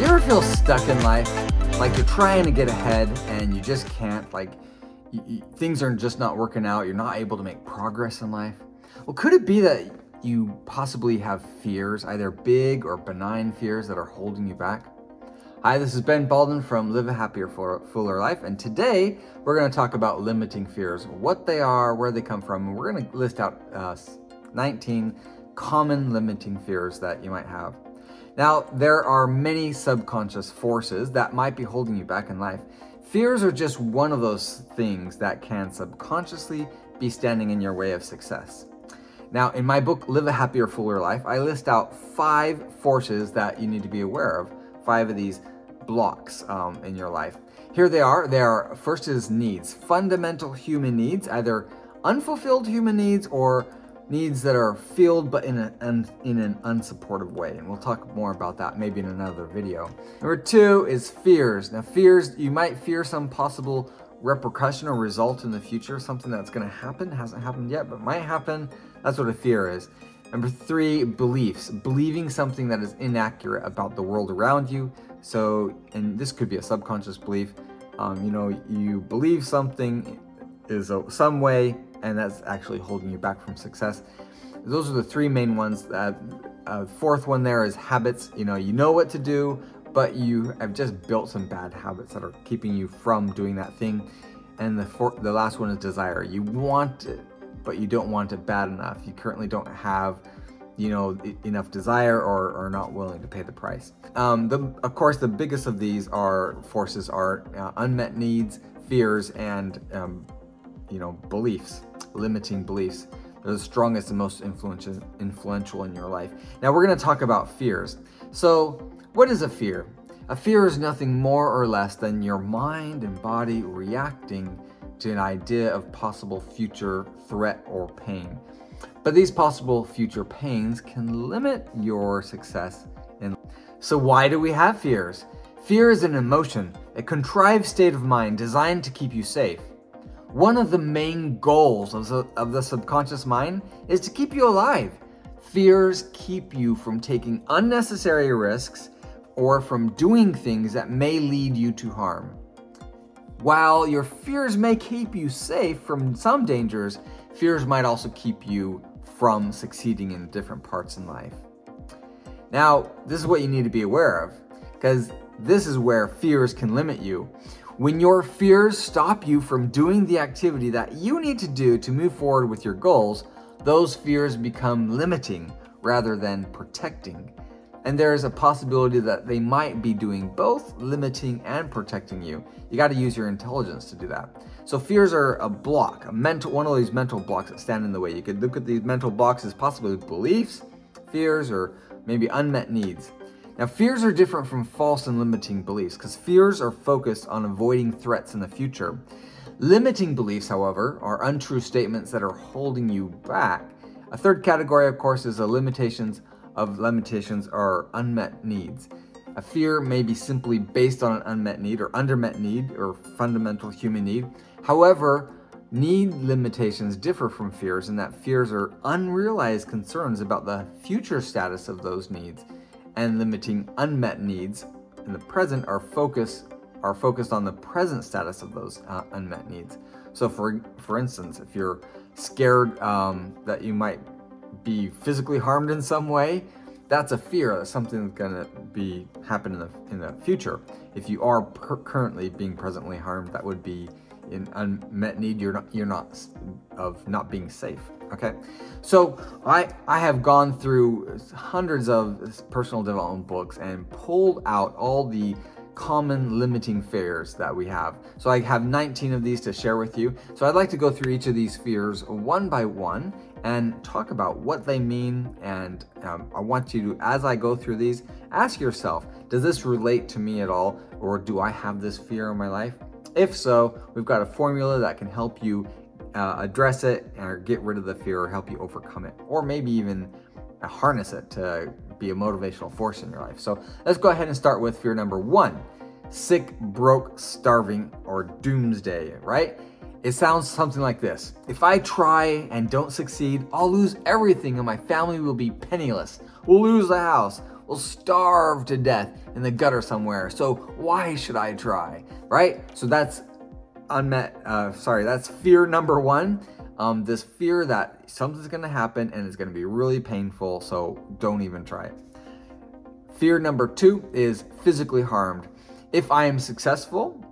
Do you ever feel stuck in life? Like you're trying to get ahead and you just can't? Like you, you, things are just not working out. You're not able to make progress in life? Well, could it be that you possibly have fears, either big or benign fears that are holding you back? Hi, this is Ben Balden from Live a Happier, Fuller Life, and today we're going to talk about limiting fears, what they are, where they come from, and we're going to list out uh, 19 common limiting fears that you might have. Now, there are many subconscious forces that might be holding you back in life. Fears are just one of those things that can subconsciously be standing in your way of success. Now, in my book, Live a Happier, Fuller Life, I list out five forces that you need to be aware of, five of these blocks um, in your life. Here they are. They are first is needs, fundamental human needs, either unfulfilled human needs or needs that are filled but in, a, in an unsupportive way. And we'll talk more about that maybe in another video. Number two is fears. Now, fears, you might fear some possible repercussion or result in the future, something that's going to happen, hasn't happened yet, but might happen. That's what a fear is. Number three, beliefs. Believing something that is inaccurate about the world around you. So, and this could be a subconscious belief. Um, you know, you believe something is a, some way and that's actually holding you back from success. Those are the three main ones. Uh, uh, fourth one there is habits. You know, you know what to do, but you have just built some bad habits that are keeping you from doing that thing. And the four, the last one is desire. You want it, but you don't want it bad enough. You currently don't have, you know, enough desire or are not willing to pay the price. Um, the, of course, the biggest of these are forces are uh, unmet needs, fears, and um, you know beliefs limiting beliefs. They're the strongest and most influential, influential in your life. Now, we're going to talk about fears. So, what is a fear? A fear is nothing more or less than your mind and body reacting to an idea of possible future threat or pain. But these possible future pains can limit your success in So why do we have fears? Fear is an emotion, a contrived state of mind designed to keep you safe. One of the main goals of the, of the subconscious mind is to keep you alive. Fears keep you from taking unnecessary risks or from doing things that may lead you to harm. While your fears may keep you safe from some dangers, fears might also keep you from succeeding in different parts in life. Now, this is what you need to be aware of, because this is where fears can limit you. When your fears stop you from doing the activity that you need to do to move forward with your goals, those fears become limiting rather than protecting. And there is a possibility that they might be doing both limiting and protecting you. You got to use your intelligence to do that. So fears are a block, a mental one of these mental blocks that stand in the way. You could look at these mental blocks as possibly beliefs, fears, or maybe unmet needs. Now, fears are different from false and limiting beliefs because fears are focused on avoiding threats in the future. Limiting beliefs, however, are untrue statements that are holding you back. A third category, of course, is the limitations of limitations or unmet needs. A fear may be simply based on an unmet need or undermet need or fundamental human need. However, need limitations differ from fears in that fears are unrealized concerns about the future status of those needs and limiting unmet needs in the present are focus are focused on the present status of those uh, unmet needs. So, for for instance, if you're scared um, that you might be physically harmed in some way, that's a fear that something's going to be happen in the in the future. If you are per- currently being presently harmed, that would be an unmet need. You're not you're not of not being safe. Okay, so I I have gone through hundreds of personal development books and pulled out all the common limiting fears that we have. So I have 19 of these to share with you. So I'd like to go through each of these fears one by one and talk about what they mean. And um, I want you to, as I go through these, ask yourself, does this relate to me at all? Or do I have this fear in my life? If so, we've got a formula that can help you uh, address it or get rid of the fear or help you overcome it, or maybe even uh, harness it to be a motivational force in your life. So let's go ahead and start with fear number one sick, broke, starving, or doomsday, right? It sounds something like this If I try and don't succeed, I'll lose everything and my family will be penniless. We'll lose the house. Will starve to death in the gutter somewhere. So why should I try? Right? So that's unmet, uh, sorry, that's fear number one. Um, this fear that something's going to happen and it's going to be really painful. So don't even try it. Fear number two is physically harmed. If I am successful,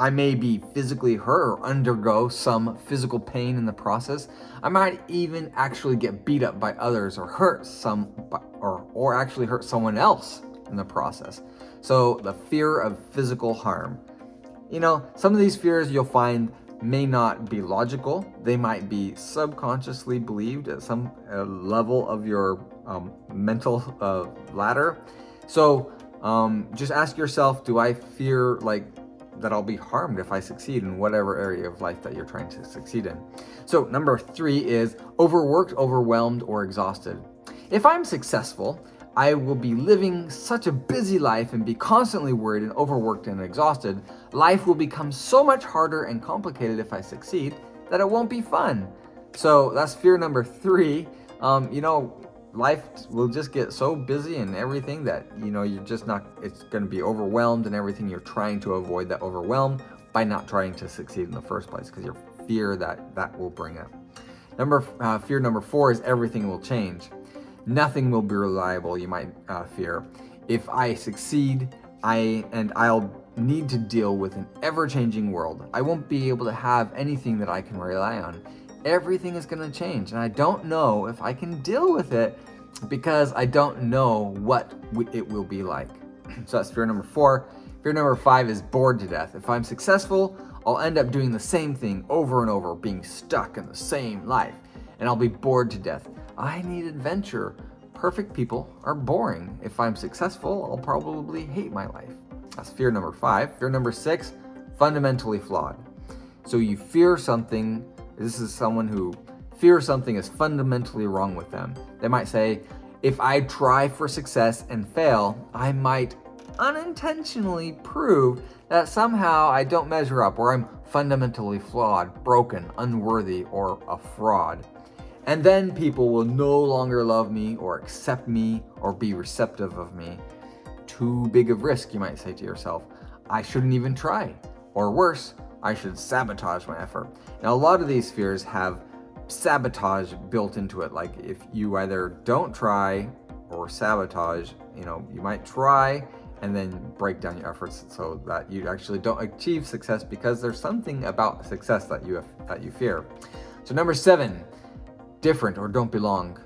I may be physically hurt or undergo some physical pain in the process. I might even actually get beat up by others or hurt some or or actually hurt someone else in the process. So the fear of physical harm. You know, some of these fears you'll find may not be logical. They might be subconsciously believed at some uh, level of your um, mental uh, ladder. So um, just ask yourself, do I fear like that I'll be harmed if I succeed in whatever area of life that you're trying to succeed in. So, number three is overworked, overwhelmed, or exhausted. If I'm successful, I will be living such a busy life and be constantly worried and overworked and exhausted. Life will become so much harder and complicated if I succeed that it won't be fun. So that's fear number three. Um, you know, life will just get so busy and everything that you know you're just not it's going to be overwhelmed and everything. You're trying to avoid that overwhelm by not trying to succeed in the first place because you fear that that will bring up. Number uh, fear number four is everything will change. Nothing will be reliable you might uh, fear. If i succeed i and i'll need to deal with an ever-changing world. I won't be able to have anything that i can rely on everything is going to change. And I don't know if I can deal with it because I don't know what it will be like. So that's fear number four. Fear number five is bored to death. If I'm successful, I'll end up doing the same thing over and over, being stuck in the same life, and I'll be bored to death. I need adventure. Perfect people are boring. If I'm successful, I'll probably hate my life. That's fear number five. Fear number six, fundamentally flawed. So you fear something this is someone who fears something is fundamentally wrong with them. They might say, if I try for success and fail, I might unintentionally prove that somehow I don't measure up or I'm fundamentally flawed, broken, unworthy, or a fraud. And then people will no longer love me or accept me or be receptive of me. Too big of risk, you might say to yourself. I shouldn't even try. Or worse, I should sabotage my effort. Now, a lot of these fears have sabotage built into it. Like if you either don't try or sabotage, you know, you might try and then break down your efforts so that you actually don't achieve success because there's something about success that you that you fear. So number 7, different or don't belong.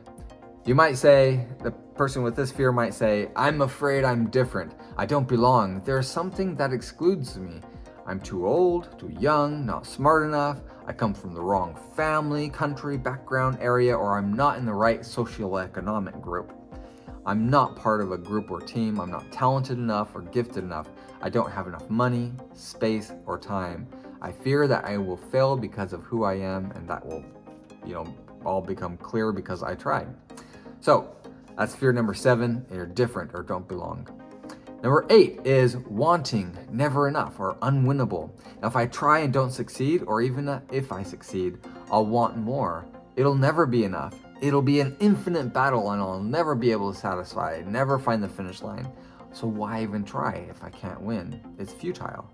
You might say the person with this fear might say, "I'm afraid I'm different. I don't belong. There's something that excludes me." I'm too old, too young, not smart enough, I come from the wrong family, country, background, area, or I'm not in the right socioeconomic group. I'm not part of a group or team, I'm not talented enough or gifted enough, I don't have enough money, space, or time. I fear that I will fail because of who I am, and that will, you know, all become clear because I tried. So, that's fear number seven. You're different or don't belong. Number eight is wanting, never enough, or unwinnable. Now, if I try and don't succeed, or even if I succeed, I'll want more. It'll never be enough. It'll be an infinite battle, and I'll never be able to satisfy, never find the finish line. So, why even try if I can't win? It's futile.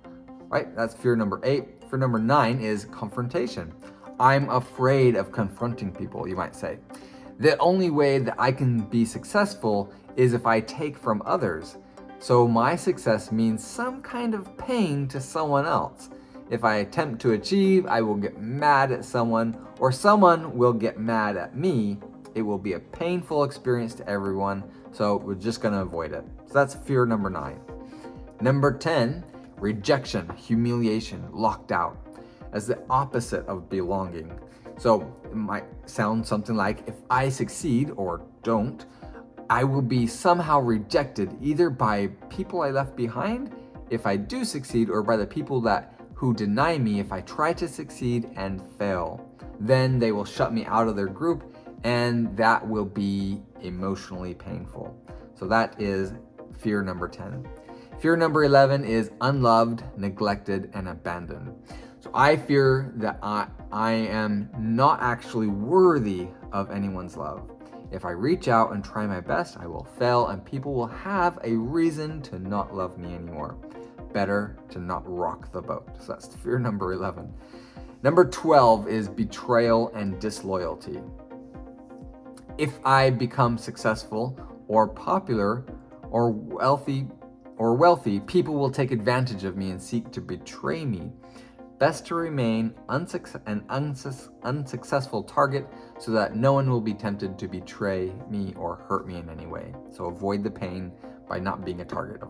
Right? That's fear number eight. Fear number nine is confrontation. I'm afraid of confronting people, you might say. The only way that I can be successful is if I take from others. So my success means some kind of pain to someone else. If I attempt to achieve, I will get mad at someone, or someone will get mad at me. It will be a painful experience to everyone, so we're just gonna avoid it. So that's fear number nine. Number 10, rejection, humiliation, locked out, as the opposite of belonging. So it might sound something like if I succeed or don't, I will be somehow rejected either by people I left behind if I do succeed or by the people that who deny me if I try to succeed and fail. Then they will shut me out of their group and that will be emotionally painful. So that is fear number 10. Fear number 11 is unloved, neglected, and abandoned. So I fear that I, I am not actually worthy of anyone's love. If I reach out and try my best, I will fail, and people will have a reason to not love me anymore. Better to not rock the boat. So that's fear number 11. Number 12 is betrayal and disloyalty. If I become successful or popular or wealthy or wealthy, people will take advantage of me and seek to betray me. Best to remain unsuc- an unsus- unsuccessful target so that no one will be tempted to betray me or hurt me in any way. So avoid the pain by not being a target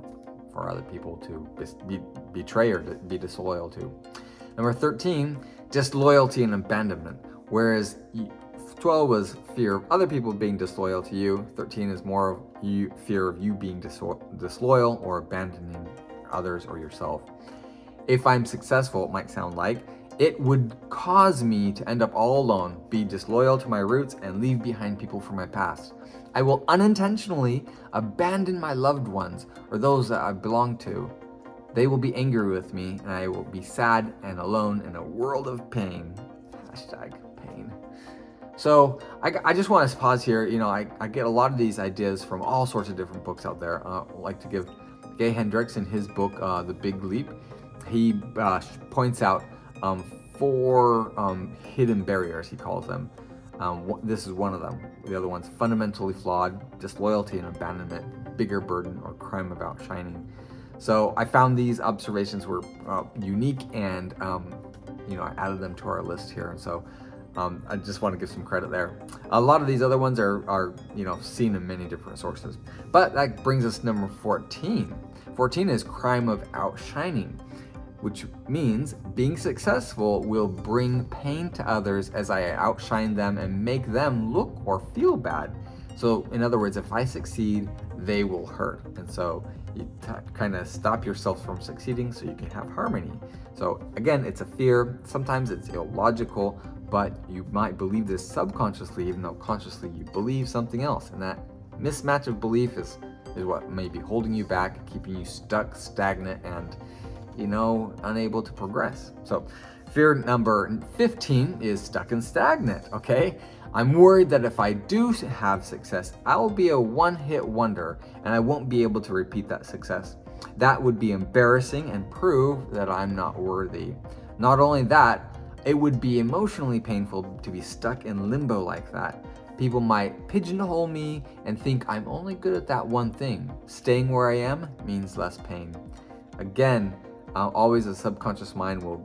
for other people to be, betray or be disloyal to. Number 13, disloyalty and abandonment. Whereas 12 was fear of other people being disloyal to you. 13 is more of you, fear of you being disloyal or abandoning others or yourself. If I'm successful, it might sound like it would cause me to end up all alone, be disloyal to my roots, and leave behind people from my past. I will unintentionally abandon my loved ones or those that I belong to. They will be angry with me, and I will be sad and alone in a world of pain. Hashtag pain. So I, I just want to pause here. You know, I, I get a lot of these ideas from all sorts of different books out there. Uh, I like to give Gay Hendricks in his book, uh, The Big Leap, he uh, points out um, four um, hidden barriers, he calls them. Um, this is one of them. The other one's fundamentally flawed, disloyalty and abandonment, bigger burden, or crime about shining. So I found these observations were uh, unique and, um, you know, I added them to our list here. And so um, I just want to give some credit there. A lot of these other ones are, are, you know, seen in many different sources. But that brings us to number 14. 14 is crime of outshining, which means being successful will bring pain to others as I outshine them and make them look or feel bad. So, in other words, if I succeed, they will hurt. And so you t- kind of stop yourself from succeeding so you can have harmony. So, again, it's a fear. Sometimes it's illogical, but you might believe this subconsciously, even though consciously you believe something else. And that mismatch of belief is, is what may be holding you back, keeping you stuck, stagnant, and you know, unable to progress. So, fear number 15 is stuck and stagnant, okay? I'm worried that if I do have success, I will be a one hit wonder and I won't be able to repeat that success. That would be embarrassing and prove that I'm not worthy. Not only that, it would be emotionally painful to be stuck in limbo like that. People might pigeonhole me and think I'm only good at that one thing. Staying where I am means less pain. Again, uh, always the subconscious mind will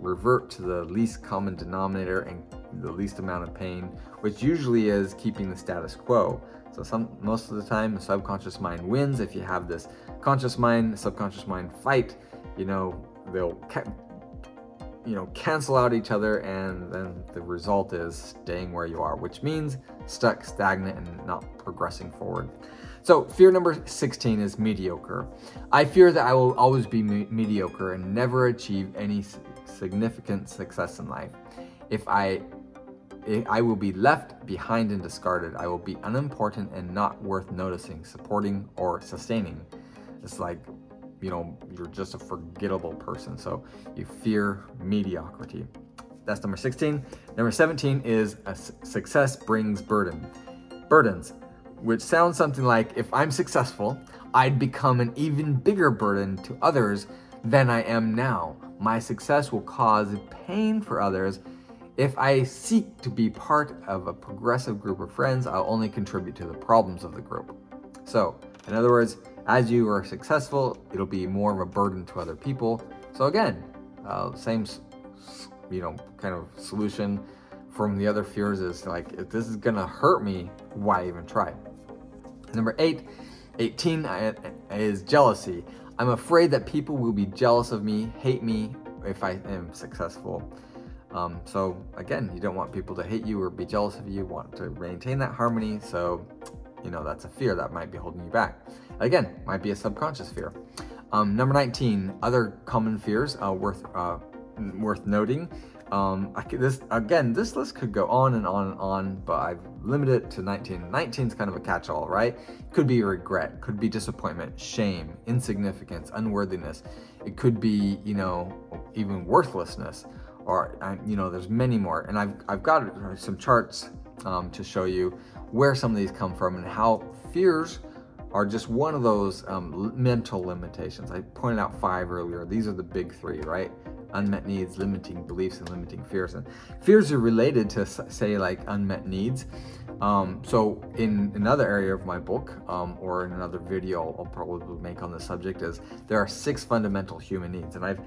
revert to the least common denominator and the least amount of pain, which usually is keeping the status quo. So some most of the time the subconscious mind wins. If you have this conscious mind, subconscious mind fight, you know, they'll you know, cancel out each other, and then the result is staying where you are, which means stuck, stagnant, and not progressing forward. So, fear number 16 is mediocre. I fear that I will always be me- mediocre and never achieve any significant success in life. If I I will be left behind and discarded. I will be unimportant and not worth noticing, supporting, or sustaining. It's like you know, you're just a forgettable person. So you fear mediocrity. That's number 16. Number 17 is a success brings burden. Burdens, which sounds something like if I'm successful, I'd become an even bigger burden to others than I am now. My success will cause pain for others. If I seek to be part of a progressive group of friends, I'll only contribute to the problems of the group. So, in other words, as you are successful, it'll be more of a burden to other people. So again, uh, same, you know, kind of solution from the other fears is like, if this is gonna hurt me, why even try? Number eight, 18 is jealousy. I'm afraid that people will be jealous of me, hate me if I am successful. Um, so again, you don't want people to hate you or be jealous of you. You want to maintain that harmony. So you know that's a fear that might be holding you back again might be a subconscious fear. Um, number 19 other common fears uh, worth uh, worth noting. Um, could, this again this list could go on and on and on but i've limited it to 19 19 is kind of a catch-all right? Could be regret could be disappointment shame insignificance unworthiness. It could be you know even worthlessness or you know, there's many more. And I've, I've got some charts um, to show you where some of these come from and how fears are just one of those um, mental limitations. I pointed out five earlier. These are the big three, right? Unmet needs, limiting beliefs, and limiting fears. And fears are related to, say, like unmet needs. Um, so, in another area of my book, um, or in another video I'll probably make on the subject, is there are six fundamental human needs, and I've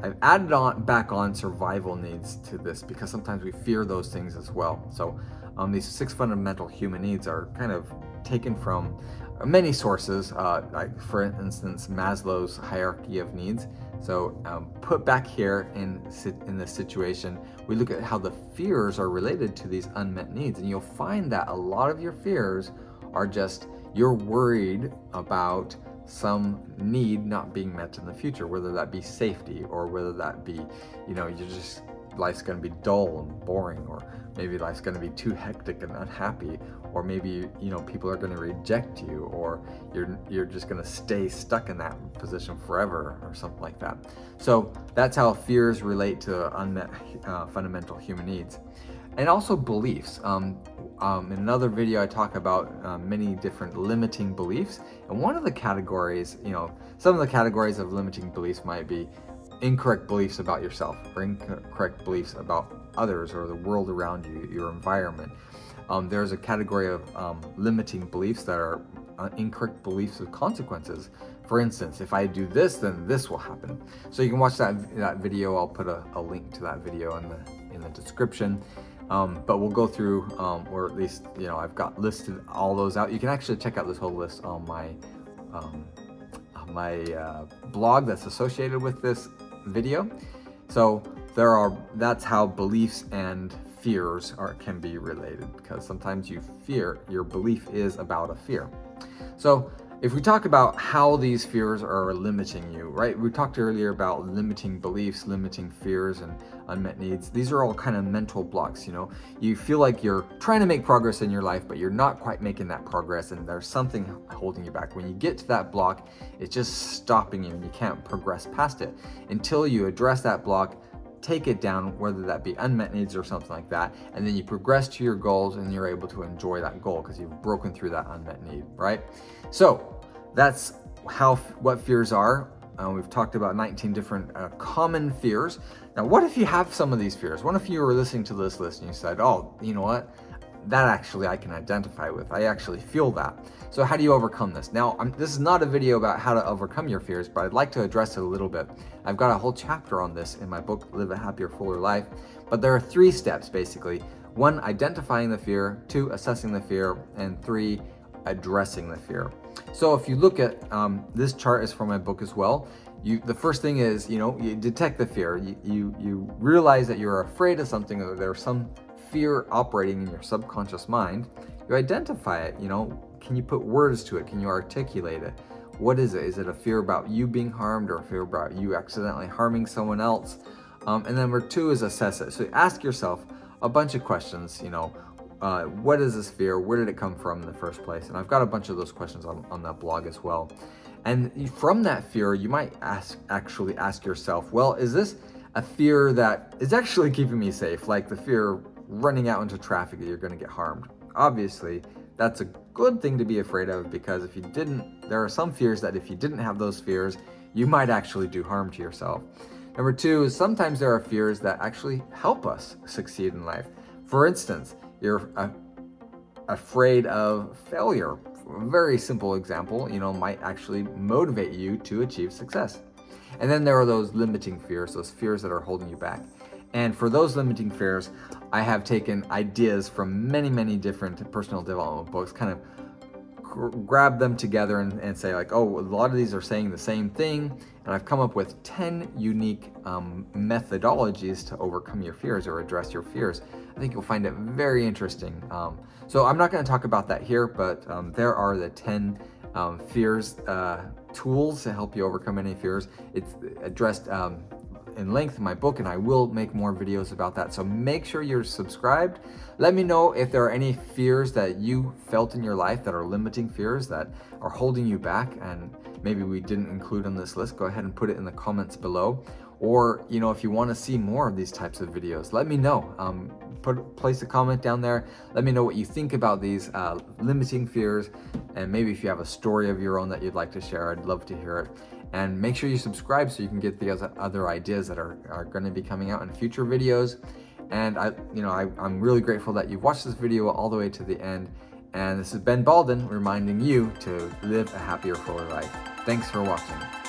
I've added on back on survival needs to this because sometimes we fear those things as well. So, um, these six fundamental human needs are kind of taken from many sources, uh, like for instance, Maslow's hierarchy of needs. So um, put back here in in this situation, we look at how the fears are related to these unmet needs, and you'll find that a lot of your fears are just you're worried about some need not being met in the future, whether that be safety or whether that be, you know, you're just life's going to be dull and boring or maybe life's going to be too hectic and unhappy or maybe you know people are going to reject you or you're you're just going to stay stuck in that position forever or something like that. So that's how fears relate to unmet uh, fundamental human needs. And also beliefs. Um, um, in another video i talk about uh, many different limiting beliefs. And one of the categories you know some of the categories of limiting beliefs might be incorrect beliefs about yourself or incorrect beliefs about others or the world around you, your environment. Um, there's a category of um, limiting beliefs that are uh, incorrect beliefs with consequences. For instance, if I do this, then this will happen. So you can watch that that video. I'll put a, a link to that video in the in the description. Um, but we'll go through, um, or at least you know, I've got listed all those out. You can actually check out this whole list on my um, my uh, blog that's associated with this video. So there are that's how beliefs and fears are can be related because sometimes you fear your belief is about a fear. So if we talk about how these fears are limiting you, right? We talked earlier about limiting beliefs, limiting fears, and unmet needs. These are all kind of mental blocks, you know? You feel like you're trying to make progress in your life, but you're not quite making that progress, and there's something holding you back. When you get to that block, it's just stopping you, and you can't progress past it until you address that block take it down, whether that be unmet needs or something like that, and then you progress to your goals and you're able to enjoy that goal because you've broken through that unmet need, right? So that's how what fears are. Uh, we've talked about 19 different uh, common fears. Now, what if you have some of these fears? What if you were listening to this list and you said, "Oh, you know what? That actually I can identify with. I actually feel that." So, how do you overcome this? Now, I'm, this is not a video about how to overcome your fears, but I'd like to address it a little bit. I've got a whole chapter on this in my book, Live a Happier, Fuller Life. But there are three steps basically: one, identifying the fear; two, assessing the fear; and three, addressing the fear. So if you look at um, this chart is from my book as well. You, the first thing is, you know, you detect the fear. You, you, you realize that you're afraid of something or there's some fear operating in your subconscious mind. You identify it, you know, can you put words to it? Can you articulate it? What is it? Is it a fear about you being harmed or a fear about you accidentally harming someone else? Um, and number two is assess it. So ask yourself a bunch of questions, you know, uh, what is this fear? Where did it come from in the first place? And I've got a bunch of those questions on, on that blog as well. And from that fear, you might ask actually ask yourself, well, is this a fear that is actually keeping me safe? Like the fear of running out into traffic that you're going to get harmed. Obviously, that's a good thing to be afraid of because if you didn't, there are some fears that if you didn't have those fears, you might actually do harm to yourself. Number two is sometimes there are fears that actually help us succeed in life. For instance, you're afraid of failure. A very simple example, you know, might actually motivate you to achieve success. And then there are those limiting fears, those fears that are holding you back. And for those limiting fears, I have taken ideas from many, many different personal development books, kind of grab them together and, and, say like, oh, a lot of these are saying the same thing, and I've come up with 10 unique um, methodologies to overcome your fears or address your fears. I think you'll find it very interesting. Um, so I'm not going to talk about that here, but um, there are the 10 um, fears uh, tools to help you overcome any fears. It's addressed um, in length in my book, and I will make more videos about that. So make sure you're subscribed. Let me know if there are any fears that you felt in your life that are limiting fears that are holding you back, and maybe we didn't include on this list. Go ahead and put it in the comments below. or you know if you want to see more of these types of videos let me know um, put place a comment down there let me know what you think about these uh, limiting fears and maybe if you have a story of your own that you'd like to share i'd love to hear it and make sure you subscribe so you can get the other ideas that are, are going to be coming out in future videos. And i you know I, i'm really grateful that you've watched this video all the way to the end. And this is ben balden reminding you to live a happier fuller life. Thanks for watching